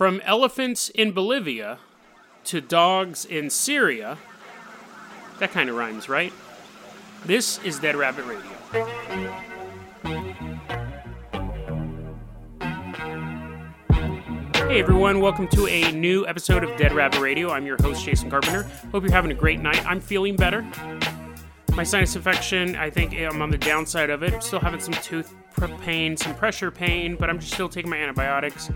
From elephants in Bolivia to dogs in Syria. That kind of rhymes, right? This is Dead Rabbit Radio. Hey everyone, welcome to a new episode of Dead Rabbit Radio. I'm your host, Jason Carpenter. Hope you're having a great night. I'm feeling better. My sinus infection, I think I'm on the downside of it. I'm still having some tooth pain, some pressure pain, but I'm just still taking my antibiotics.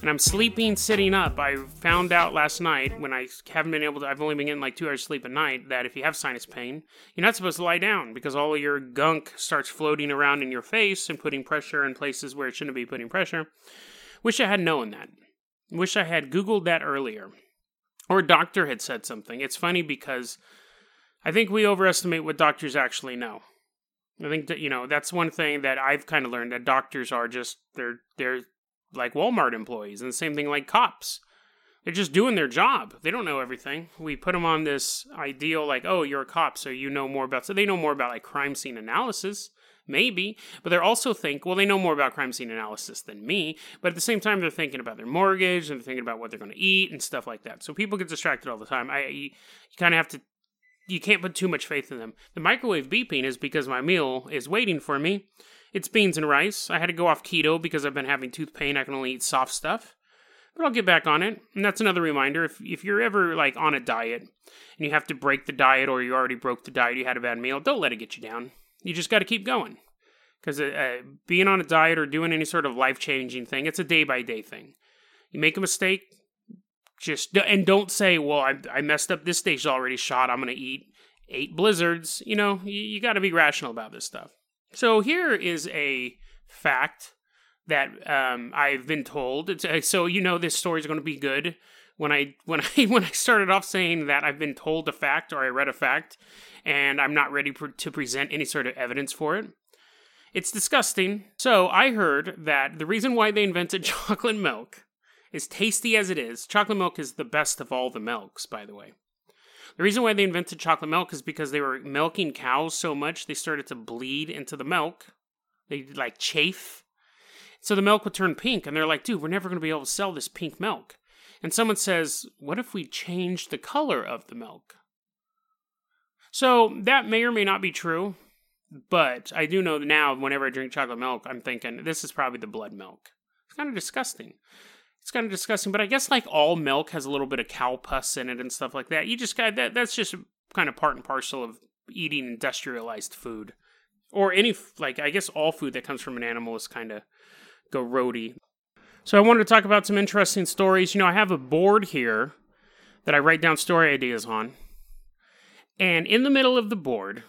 And I'm sleeping sitting up. I found out last night when I haven't been able to, I've only been getting like two hours of sleep a night, that if you have sinus pain, you're not supposed to lie down because all your gunk starts floating around in your face and putting pressure in places where it shouldn't be putting pressure. Wish I had known that. Wish I had Googled that earlier. Or a doctor had said something. It's funny because I think we overestimate what doctors actually know. I think that you know that's one thing that I've kind of learned that doctors are just they're they're like Walmart employees and the same thing like cops. They're just doing their job. They don't know everything. We put them on this ideal like, oh, you're a cop, so you know more about. So they know more about like crime scene analysis, maybe. But they're also think, well, they know more about crime scene analysis than me. But at the same time, they're thinking about their mortgage and they're thinking about what they're going to eat and stuff like that. So people get distracted all the time. I you, you kind of have to you can't put too much faith in them. The microwave beeping is because my meal is waiting for me. It's beans and rice. I had to go off keto because I've been having tooth pain. I can only eat soft stuff. But I'll get back on it. And that's another reminder if if you're ever like on a diet and you have to break the diet or you already broke the diet, you had a bad meal, don't let it get you down. You just got to keep going. Because uh, uh, being on a diet or doing any sort of life changing thing, it's a day by day thing. You make a mistake, just and don't say, "Well, I, I messed up. This stage already shot. I'm going to eat eight blizzards." You know, you, you got to be rational about this stuff. So here is a fact that um, I've been told. Uh, so you know this story is going to be good. When I when I when I started off saying that I've been told a fact or I read a fact, and I'm not ready to present any sort of evidence for it. It's disgusting. So I heard that the reason why they invented chocolate milk as tasty as it is, chocolate milk is the best of all the milks, by the way. The reason why they invented chocolate milk is because they were milking cows so much they started to bleed into the milk. They like chafe. So the milk would turn pink, and they're like, dude, we're never going to be able to sell this pink milk. And someone says, what if we change the color of the milk? So that may or may not be true, but I do know now whenever I drink chocolate milk, I'm thinking, this is probably the blood milk. It's kind of disgusting it's kind of disgusting. But I guess like all milk has a little bit of cow pus in it and stuff like that. You just got that. That's just kind of part and parcel of eating industrialized food, or any like I guess all food that comes from an animal is kind of go. So I wanted to talk about some interesting stories. You know, I have a board here that I write down story ideas on, and in the middle of the board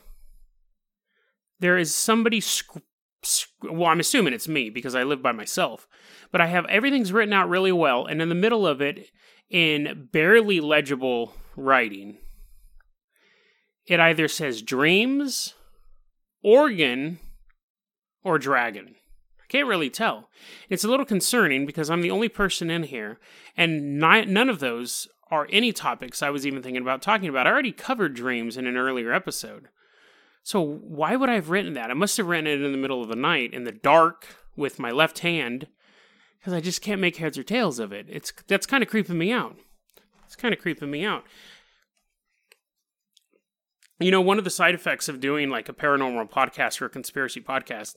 there is somebody sc- well, I'm assuming it's me because I live by myself, but I have everything's written out really well, and in the middle of it, in barely legible writing, it either says dreams, organ, or dragon. I can't really tell. It's a little concerning because I'm the only person in here, and none of those are any topics I was even thinking about talking about. I already covered dreams in an earlier episode. So why would I have written that? I must have written it in the middle of the night in the dark with my left hand because I just can't make heads or tails of it. It's that's kind of creeping me out. It's kind of creeping me out. You know, one of the side effects of doing like a paranormal podcast or a conspiracy podcast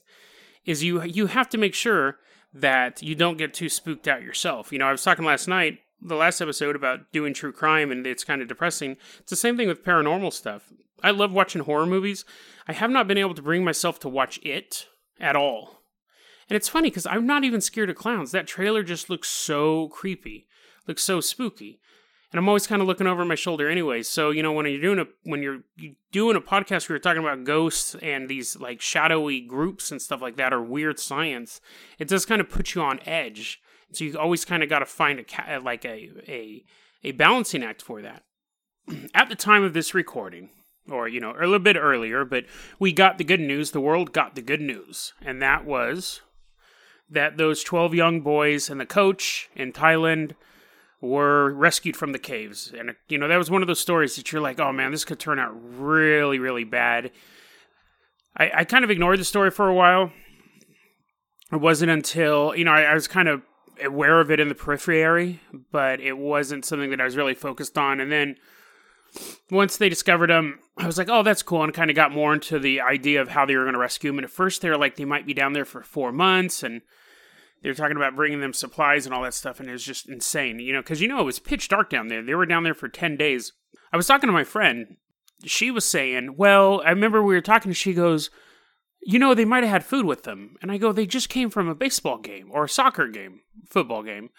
is you you have to make sure that you don't get too spooked out yourself. You know, I was talking last night, the last episode about doing true crime and it's kind of depressing. It's the same thing with paranormal stuff. I love watching horror movies. I have not been able to bring myself to watch it at all. And it's funny because I'm not even scared of clowns. That trailer just looks so creepy, looks so spooky. And I'm always kind of looking over my shoulder anyway. So, you know, when you're doing a when you're doing a podcast where you're talking about ghosts and these like shadowy groups and stuff like that or weird science, it does kind of put you on edge. So you always kind of got to find a uh, like a a a balancing act for that. At the time of this recording, or you know, a little bit earlier, but we got the good news. The world got the good news, and that was that those 12 young boys and the coach in Thailand were rescued from the caves. And, you know, that was one of those stories that you're like, oh man, this could turn out really, really bad. I, I kind of ignored the story for a while. It wasn't until, you know, I, I was kind of aware of it in the periphery, but it wasn't something that I was really focused on. And then once they discovered him, I was like, oh, that's cool, and kind of got more into the idea of how they were going to rescue him. And at first, they were like, they might be down there for four months, and they were talking about bringing them supplies and all that stuff, and it was just insane, you know, because you know it was pitch dark down there. They were down there for ten days. I was talking to my friend. She was saying, well, I remember we were talking. She goes, you know, they might have had food with them, and I go, they just came from a baseball game or a soccer game, football game.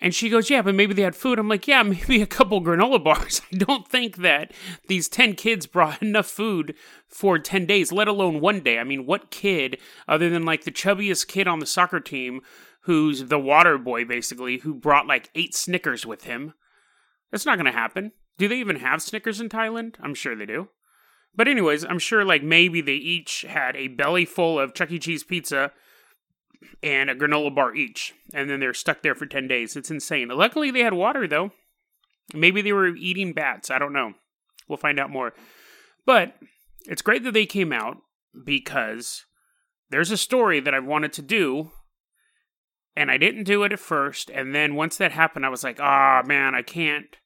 And she goes, Yeah, but maybe they had food. I'm like, Yeah, maybe a couple granola bars. I don't think that these 10 kids brought enough food for 10 days, let alone one day. I mean, what kid, other than like the chubbiest kid on the soccer team, who's the water boy basically, who brought like eight Snickers with him? That's not going to happen. Do they even have Snickers in Thailand? I'm sure they do. But, anyways, I'm sure like maybe they each had a belly full of Chuck E. Cheese pizza and a granola bar each. And then they're stuck there for 10 days. It's insane. Luckily, they had water, though. Maybe they were eating bats. I don't know. We'll find out more. But it's great that they came out because there's a story that I wanted to do. And I didn't do it at first. And then once that happened, I was like, ah, oh, man, I can't.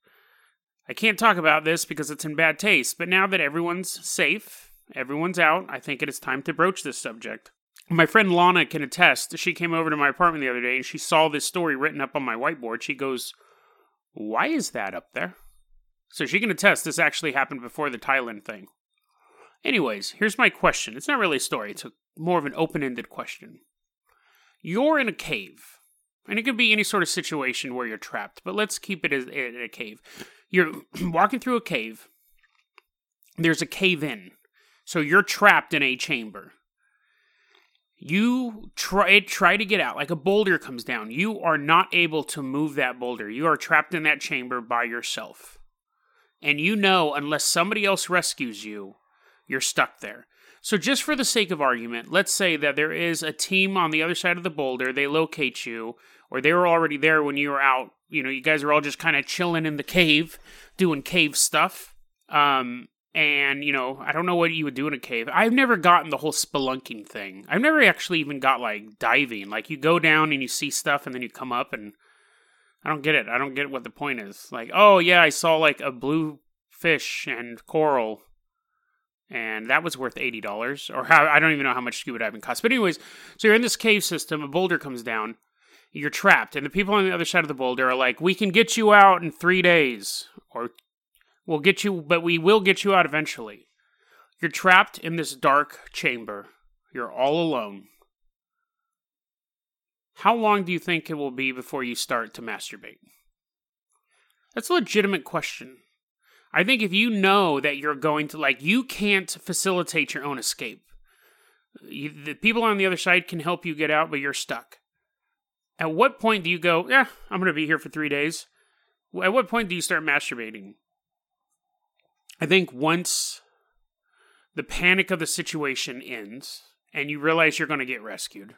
I can't talk about this because it's in bad taste. But now that everyone's safe, everyone's out, I think it is time to broach this subject my friend Lana can attest. She came over to my apartment the other day and she saw this story written up on my whiteboard. She goes, Why is that up there? So she can attest this actually happened before the Thailand thing. Anyways, here's my question. It's not really a story, it's a, more of an open ended question. You're in a cave, and it could be any sort of situation where you're trapped, but let's keep it as a cave. You're walking through a cave, there's a cave in, so you're trapped in a chamber. You try try to get out. Like a boulder comes down. You are not able to move that boulder. You are trapped in that chamber by yourself. And you know unless somebody else rescues you you're stuck there. So just for the sake of argument let's say that there is a team on the other side of the boulder. They locate you or they were already there when you were out. You know you guys are all just kind of chilling in the cave doing cave stuff. Um and you know i don't know what you would do in a cave. I've never gotten the whole spelunking thing. I've never actually even got like diving. Like you go down and you see stuff and then you come up and i don't get it. I don't get what the point is. Like oh yeah i saw like a blue fish and coral and that was worth $80 or how i don't even know how much scuba diving costs but anyways so you're in this cave system a boulder comes down you're trapped and the people on the other side of the boulder are like we can get you out in three days or We'll get you, but we will get you out eventually. You're trapped in this dark chamber. You're all alone. How long do you think it will be before you start to masturbate? That's a legitimate question. I think if you know that you're going to, like, you can't facilitate your own escape. You, the people on the other side can help you get out, but you're stuck. At what point do you go, yeah, I'm going to be here for three days? At what point do you start masturbating? I think once the panic of the situation ends and you realize you're going to get rescued,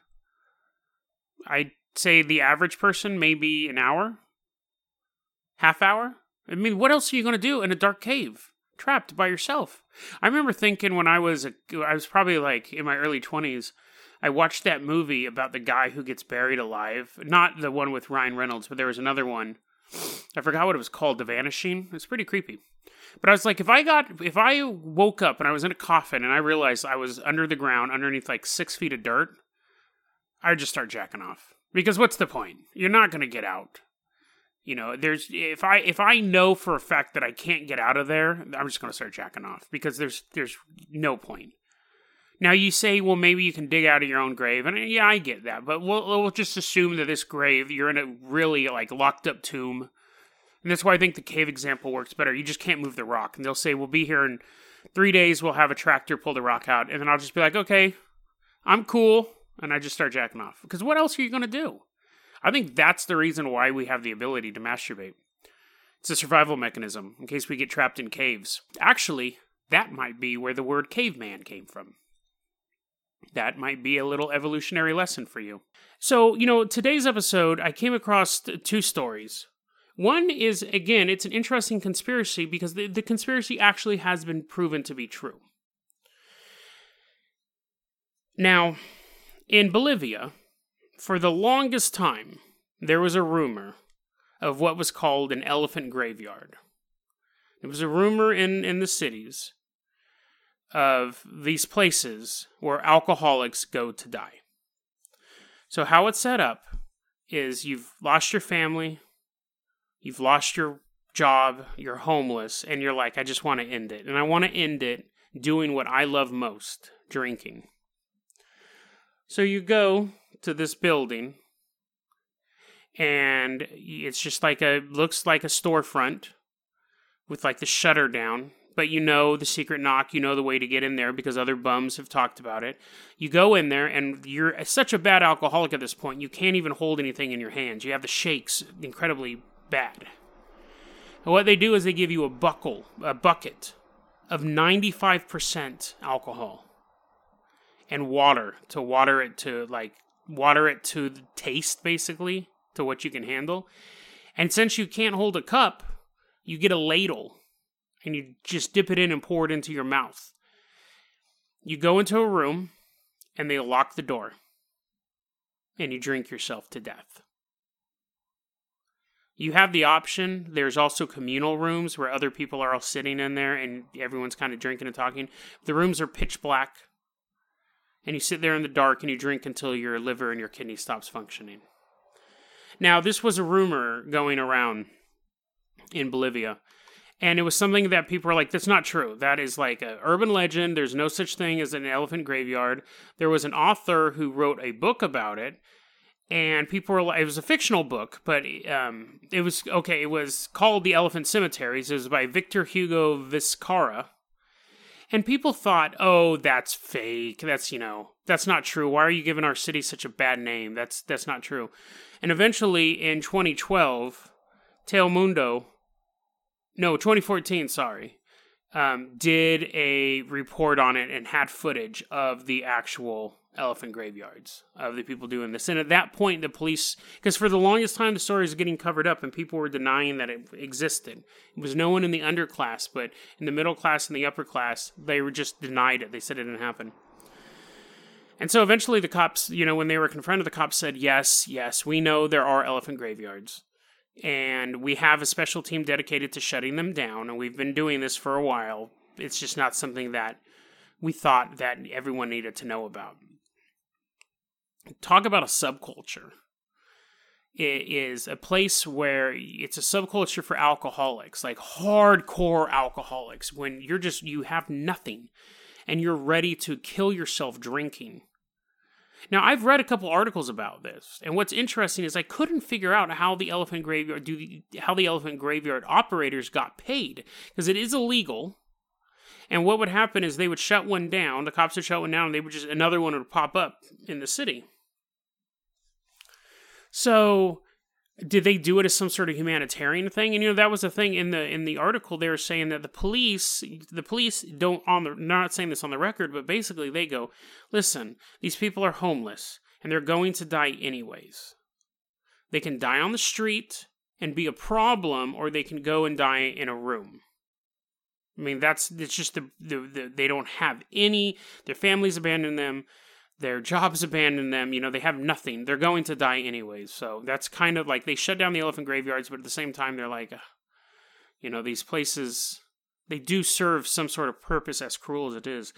I'd say the average person maybe an hour, half hour. I mean, what else are you going to do in a dark cave, trapped by yourself? I remember thinking when I was a, I was probably like in my early twenties. I watched that movie about the guy who gets buried alive. Not the one with Ryan Reynolds, but there was another one. I forgot what it was called. The Vanishing. It's pretty creepy. But I was like, if I got, if I woke up and I was in a coffin and I realized I was under the ground, underneath like six feet of dirt, I'd just start jacking off. Because what's the point? You're not going to get out. You know, there's if I if I know for a fact that I can't get out of there, I'm just going to start jacking off because there's there's no point. Now you say, well, maybe you can dig out of your own grave, and yeah, I get that, but we'll we'll just assume that this grave you're in a really like locked up tomb and that's why I think the cave example works better. You just can't move the rock. And they'll say, we'll be here in three days. We'll have a tractor pull the rock out. And then I'll just be like, okay, I'm cool. And I just start jacking off. Because what else are you to do? I think that's the reason why we have the ability to masturbate. It's a survival mechanism in case we get trapped in caves. Actually, that might be where the word caveman came from. That might be a little evolutionary lesson for you. So, you know, today's episode, I came across two stories. One is, again, it's an interesting conspiracy because the, the conspiracy actually has been proven to be true. Now, in Bolivia, for the longest time, there was a rumor of what was called an elephant graveyard. It was a rumor in, in the cities of these places where alcoholics go to die. So, how it's set up is you've lost your family, you've lost your job, you're homeless, and you're like, I just want to end it. And I want to end it doing what I love most drinking. So, you go to this building, and it's just like a looks like a storefront with like the shutter down but you know the secret knock, you know the way to get in there because other bums have talked about it. You go in there, and you're such a bad alcoholic at this point, you can't even hold anything in your hands. You have the shakes incredibly bad. And what they do is they give you a buckle, a bucket of 95% alcohol and water to water it to like water it to the taste basically to what you can handle. And since you can't hold a cup, you get a ladle and you just dip it in and pour it into your mouth. You go into a room and they lock the door and you drink yourself to death. You have the option. There's also communal rooms where other people are all sitting in there and everyone's kind of drinking and talking. The rooms are pitch black. And you sit there in the dark and you drink until your liver and your kidney stops functioning. Now, this was a rumor going around in Bolivia and it was something that people were like that's not true. That is like an urban legend. There's no such thing as an elephant graveyard. There was an author who wrote a book about it and people were like it was a fictional book but um, it was okay it was called the elephant cemeteries. It was by victor hugo viscarra. And people thought oh that's fake. That's you know that's not true. Why are you giving our city such a bad name? That's that's not true. And eventually in 2012 telemundo no, 2014, sorry, um, did a report on it and had footage of the actual elephant graveyards of the people doing this. And at that point, the police, because for the longest time, the story was getting covered up and people were denying that it existed. It was no one in the underclass, but in the middle class and the upper class, they were just denied it. They said it didn't happen. And so eventually the cops, you know, when they were confronted, the cops said, yes, yes, we know there are elephant graveyards and we have a special team dedicated to shutting them down and we've been doing this for a while. It's just not something that we thought that everyone needed to know about. Talk about a subculture. It is a place where it's a subculture for alcoholics like hardcore alcoholics when you're just you have nothing and you're ready to kill yourself drinking now, I've read a couple articles about this, and what's interesting is I couldn't figure out how the elephant graveyard do the, how the elephant graveyard operators got paid because it is illegal. And what would happen is they would shut one down, the cops would shut one down, and they would just another one would pop up in the city. So did they do it as some sort of humanitarian thing? And you know that was the thing in the in the article they were saying that the police the police don't on the not saying this on the record but basically they go listen these people are homeless and they're going to die anyways. They can die on the street and be a problem or they can go and die in a room. I mean that's it's just the, the, the they don't have any their families abandon them their jobs abandon them you know they have nothing. They're going to die anyways. So that's kind of like they shut down the elephant graveyards but at the same time they're like you know these places they do serve some sort of purpose as cruel as it is.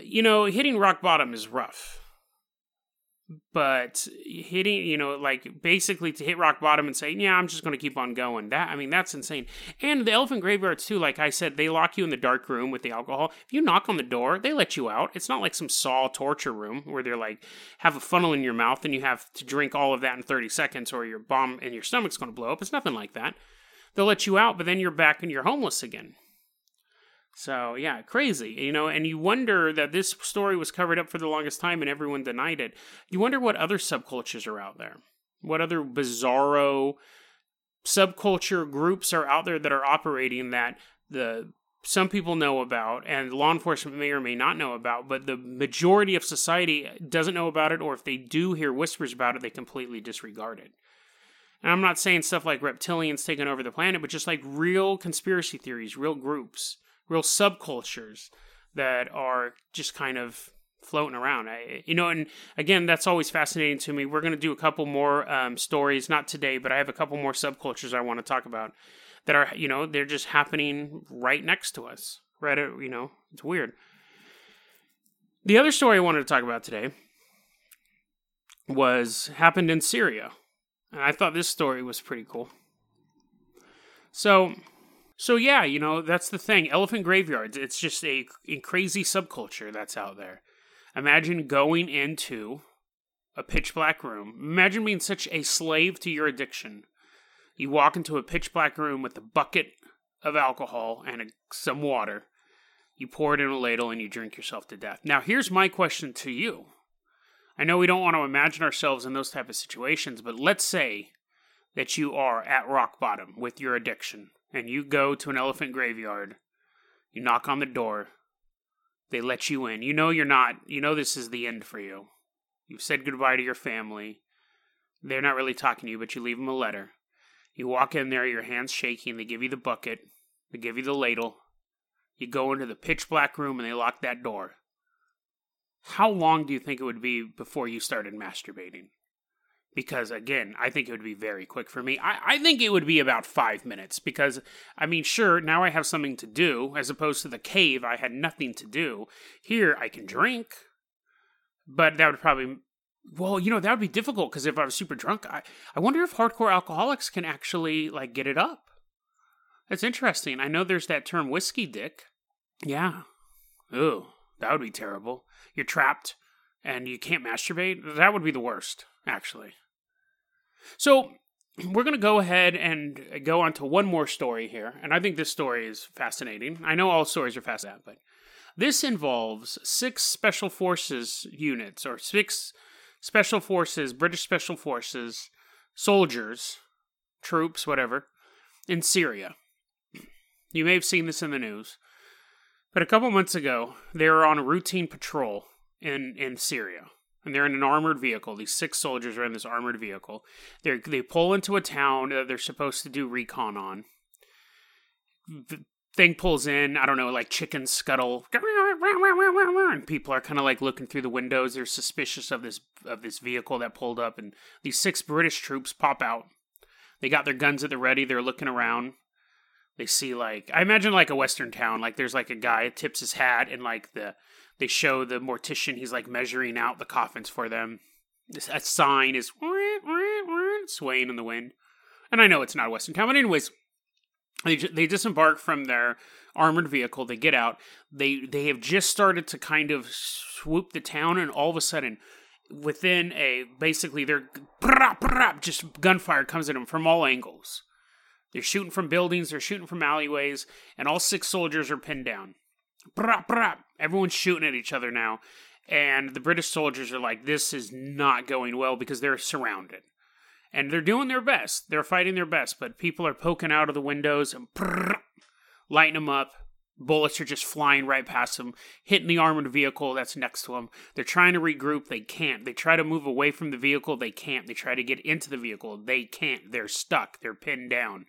You know hitting rock bottom is rough but hitting you know like basically to hit rock bottom and say yeah i'm just going to keep on going. That i mean that's insane. And the elephant graveyards too like i said they lock you in the dark room with the alcohol. If you knock on the door they let you out. It's not like some saw torture room where they're like have a funnel in your mouth and you have to drink all of that in 30 seconds or your bomb and your stomach's going to blow up. It's nothing like that. They'll let you out but then you're back and you're homeless again so yeah, crazy, you know, and you wonder that this story was covered up for the longest time and everyone denied it. You wonder what other subcultures are out there. What other bizarro subculture groups are out there that are operating that the some people know about and law enforcement may or may not know about, but the majority of society doesn't know about it, or if they do hear whispers about it, they completely disregard it. And I'm not saying stuff like reptilians taking over the planet, but just like real conspiracy theories, real groups, real subcultures that are just kind of floating around. I, you know, and again, that's always fascinating to me. We're going to do a couple more um, stories, not today, but I have a couple more subcultures I want to talk about that are, you know, they're just happening right next to us. Right, uh, you know, it's weird. The other story I wanted to talk about today was happened in Syria. And I thought this story was pretty cool. So, so yeah, you know, that's the thing. Elephant graveyards, it's just a, a crazy subculture that's out there. Imagine going into a pitch black room. Imagine being such a slave to your addiction. You walk into a pitch black room with a bucket of alcohol and a, some water. You pour it in a ladle and you drink yourself to death. Now, here's my question to you. I know we don't want to imagine ourselves in those type of situations, but let's say that you are at rock bottom with your addiction and you go to an elephant graveyard. You knock on the door, they let you in. You know you're not, you know this is the end for you. You've said goodbye to your family. They're not really talking to you, but you leave them a letter. You walk in there, your hands shaking. They give you the bucket, they give you the ladle. You go into the pitch black room and they lock that door. How long do you think it would be before you started masturbating? Because again i think it would be very quick for me. I, I think it would be about five minutes because i mean sure now i have something to do as opposed to the cave i had nothing to do. Here i can drink but that would probably well you know that would be difficult because if i was super drunk I, I wonder if hardcore alcoholics can actually like get it up. That's interesting. I know there's that term whiskey dick. Yeah. Ooh, that would be terrible. You're trapped and you can't masturbate. That would be the worst actually so we're going to go ahead and go on to one more story here. And I think this story is fascinating. I know all stories are fascinating, but this involves six special forces units or six special forces, British special forces, soldiers, troops, whatever, in Syria. You may have seen this in the news. But a couple months ago, they were on a routine patrol in, in Syria and they're in an armored vehicle. These six soldiers are in this armored vehicle. They they pull into a town that they're supposed to do recon on. The thing pulls in. I don't know, like chickens scuttle, and people are kind of like looking through the windows. They're suspicious of this of this vehicle that pulled up, and these six British troops pop out. They got their guns at the ready. They're looking around. They see like I imagine like a western town. Like there's like a guy tips his hat and like the they show the mortician he's like measuring out the coffins for them. This a sign is swaying in the wind. And i know it's not a western town but anyways they, they disembark from their armored vehicle they get out. They they have just started to kind of swoop the town and all of a sudden within a basically they're just gunfire comes at them from all angles. They're shooting from buildings they're shooting from alleyways and all six soldiers are pinned down brap, brap. Everyone's shooting at each other now. And the British soldiers are like, this is not going well because they're surrounded. And they're doing their best. They're fighting their best, but people are poking out of the windows and brrr, lighting them up. Bullets are just flying right past them, hitting the armored vehicle that's next to them. They're trying to regroup. They can't. They try to move away from the vehicle. They can't. They try to get into the vehicle. They can't. They're stuck. They're pinned down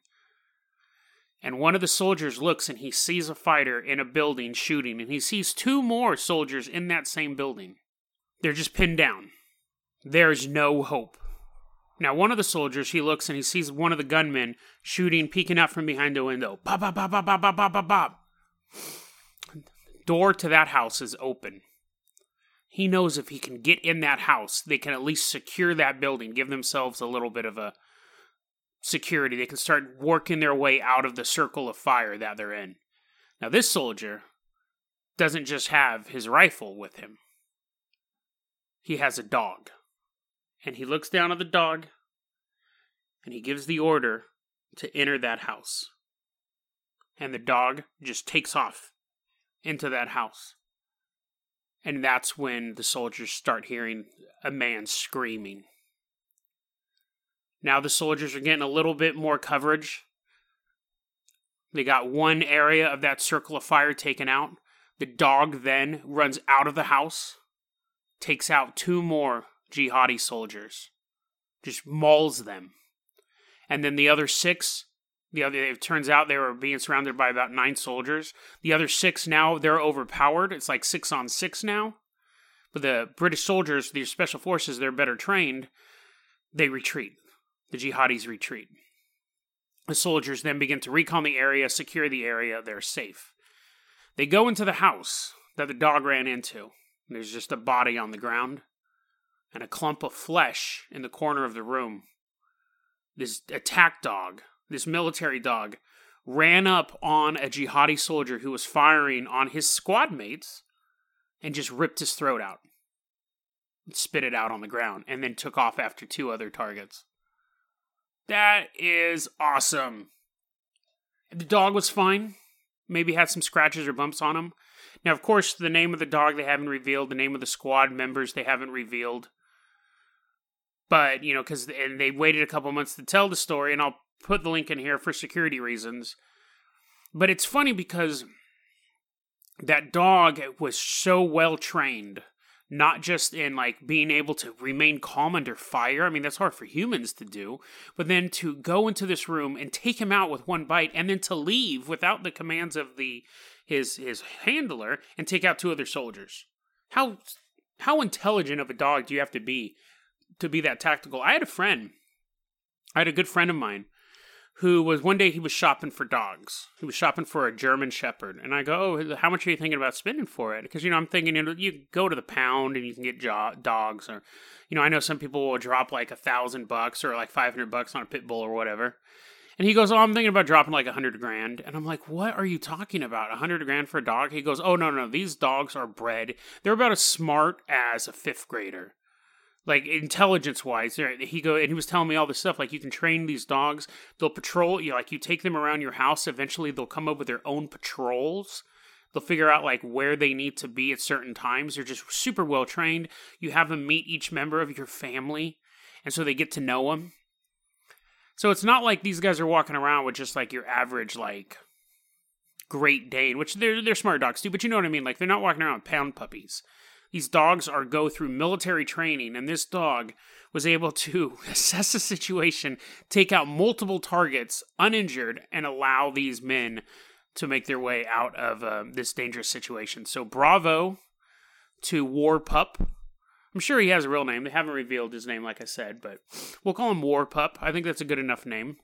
and one of the soldiers looks and he sees a fighter in a building shooting, and he sees two more soldiers in that same building. They're just pinned down. There's no hope. Now, one of the soldiers, he looks and he sees one of the gunmen shooting, peeking out from behind the window. Pop, pop, pop, pop, pop, pop, pop, pop, pop. Door to that house is open. He knows if he can get in that house, they can at least secure that building, give themselves a little bit of a security. They can start working their way out of the circle of fire that they're in. Now, this soldier doesn't just have his rifle with him, he has a dog. And he looks down at the dog and he gives the order to enter that house. And the dog just takes off into that house. And that's when the soldiers start hearing a man screaming Now the soldiers are getting a little bit more coverage. They got one area of that circle of fire taken out. The dog then runs out of the house, takes out two more jihadi soldiers, just mauls them. And then the other six, the other it turns out they were being surrounded by about nine soldiers. The other six now they're overpowered. It's like six on six now. But the British soldiers, these special forces, they're better trained. They retreat. The jihadis retreat. The soldiers then begin to recon the area, secure the area. They're safe. They go into the house that the dog ran into. There's just a body on the ground and a clump of flesh in the corner of the room. This attack dog, this military dog, ran up on a jihadi soldier who was firing on his squad mates and just ripped his throat out, spit it out on the ground, and then took off after two other targets. That is awesome. The dog was fine. Maybe had some scratches or bumps on him. Now, of course, the name of the dog they haven't revealed. The name of the squad members they haven't revealed. But you know, because and they waited a couple months to tell the story, and I'll put the link in here for security reasons. But it's funny because that dog was so well trained not just in like being able to remain calm under fire. I mean, that's hard for humans to do, but then to go into this room and take him out with one bite and then to leave without the commands of the his his handler and take out two other soldiers. How how intelligent of a dog do you have to be to be that tactical? I had a friend. I had a good friend of mine who was one day he was shopping for dogs. He was shopping for a German Shepherd, and I go, "Oh, how much are you thinking about spending for it?" Because you know, I'm thinking, you know, you go to the pound and you can get jo- dogs, or you know, I know some people will drop like a thousand bucks or like five hundred bucks on a pit bull or whatever. And he goes, "Oh, I'm thinking about dropping like a hundred grand." And I'm like, "What are you talking about? A hundred grand for a dog?" He goes, "Oh no, no, these dogs are bred. They're about as smart as a fifth grader." Like intelligence wise he go and he was telling me all this stuff like you can train these dogs. They'll patrol you like you take them around your house eventually they'll come up with their own patrols. They'll figure out like where they need to be at certain times. They're just super well trained. You have them meet each member of your family and so they get to know them so it's not like these guys are walking around with just like your average like great dane which they're they're smart dogs too but you know what i mean? Like they're not walking around with pound puppies these dogs are go through military training, and this dog was able to assess the situation, take out multiple targets uninjured, and allow these men to make their way out of uh, this dangerous situation. So, bravo to War Pup. I'm sure he has a real name. They haven't revealed his name, like I said, but we'll call him War Pup. I think that's a good enough name.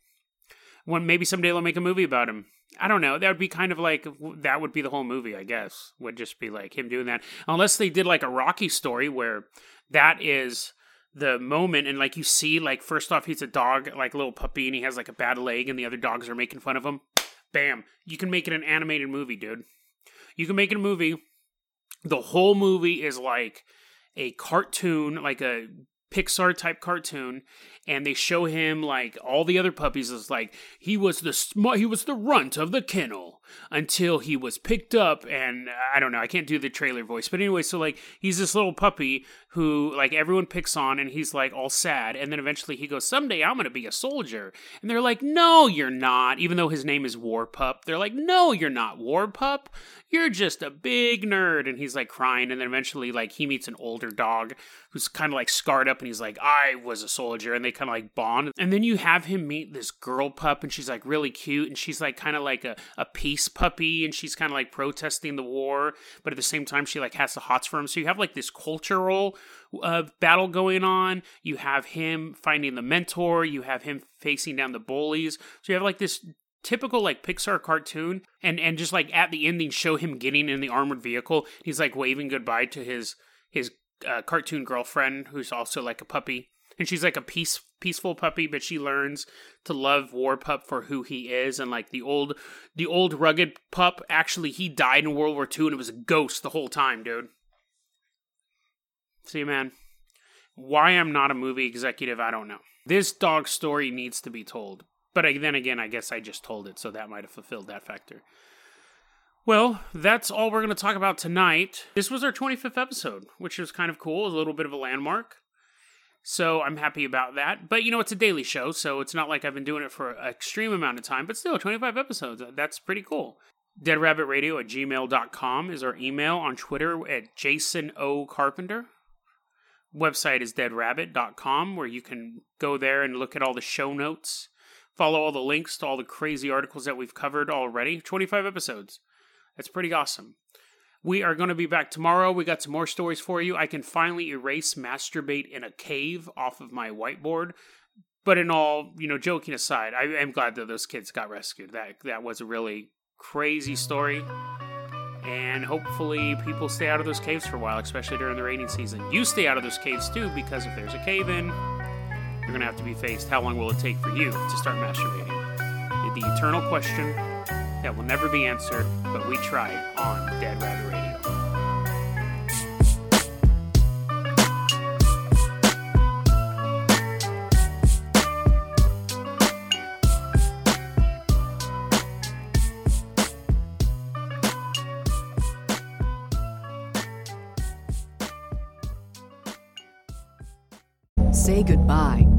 When maybe someday they'll make a movie about him. I don't know. That would be kind of like that would be the whole movie, I guess. Would just be like him doing that. Unless they did like a Rocky story where that is the moment and like you see like first off he's a dog like a little puppy and he has like a bad leg and the other dogs are making fun of him. Bam. You can make it an animated movie, dude. You can make it a movie. The whole movie is like a cartoon, like a Pixar type cartoon, and they show him like all the other puppies is like he was the smart, he was the runt of the kennel until he was picked up, and I don't know, I can't do the trailer voice, but anyway, so like he's this little puppy who like everyone picks on, and he's like all sad, and then eventually he goes, someday I'm gonna be a soldier, and they're like, no, you're not, even though his name is War Pup, they're like, no, you're not War Pup, you're just a big nerd, and he's like crying, and then eventually like he meets an older dog who's kind of like scarred up and he's like, I was a soldier. And they kind of like bond. And then you have him meet this girl pup and she's like really cute and she's like kind of like a, a puppy and she's kind of like protesting the war. But at the same time, she like has the hots for him. So you have like this cultural uh, battle going on. You have him finding the mentor. You have him facing down the bullies. So you have like this typical like Pixar cartoon and and just like at the ending show him getting in the armored vehicle he's like waving goodbye to his his uh, cartoon girlfriend who's also like a puppy, and she's like a peace peaceful puppy, but she learns to love War Pup for who he is, and like the old the old rugged pup. Actually, he died in World War II, and it was a ghost the whole time, dude. See, man, why I'm not a movie executive, I don't know. This dog story needs to be told, but then again, I guess I just told it, so that might have fulfilled that factor. Well, that's all we're going to talk about tonight. This was our 25th episode, which is kind of cool, a little bit of a landmark. So I'm happy about that. But you know, it's a daily show, so it's not like I've been doing it for an extreme amount of time, but still 25 episodes. Uh, that's pretty cool. DeadRabbitRadio at gmail.com is our email. On Twitter at Jason O. Carpenter. Website is deadrabbit.com, where you can go there and look at all the show notes, follow all the links to all the crazy articles that we've covered already. 25 episodes. That's pretty awesome. We are going to be back tomorrow. We got some more stories for you. I can finally erase masturbate in a cave off of my whiteboard. But in all, you know, joking aside, I am glad that those kids got rescued. That that was a really crazy story. And hopefully people stay out of those caves for a while, especially during the rainy season. You stay out of those caves too, because if there's a cave in, you're going to have to be faced. How long will it take for you to start masturbating? The eternal question that will never be answered, but we tried on Dead Rabbit Radio. Say goodbye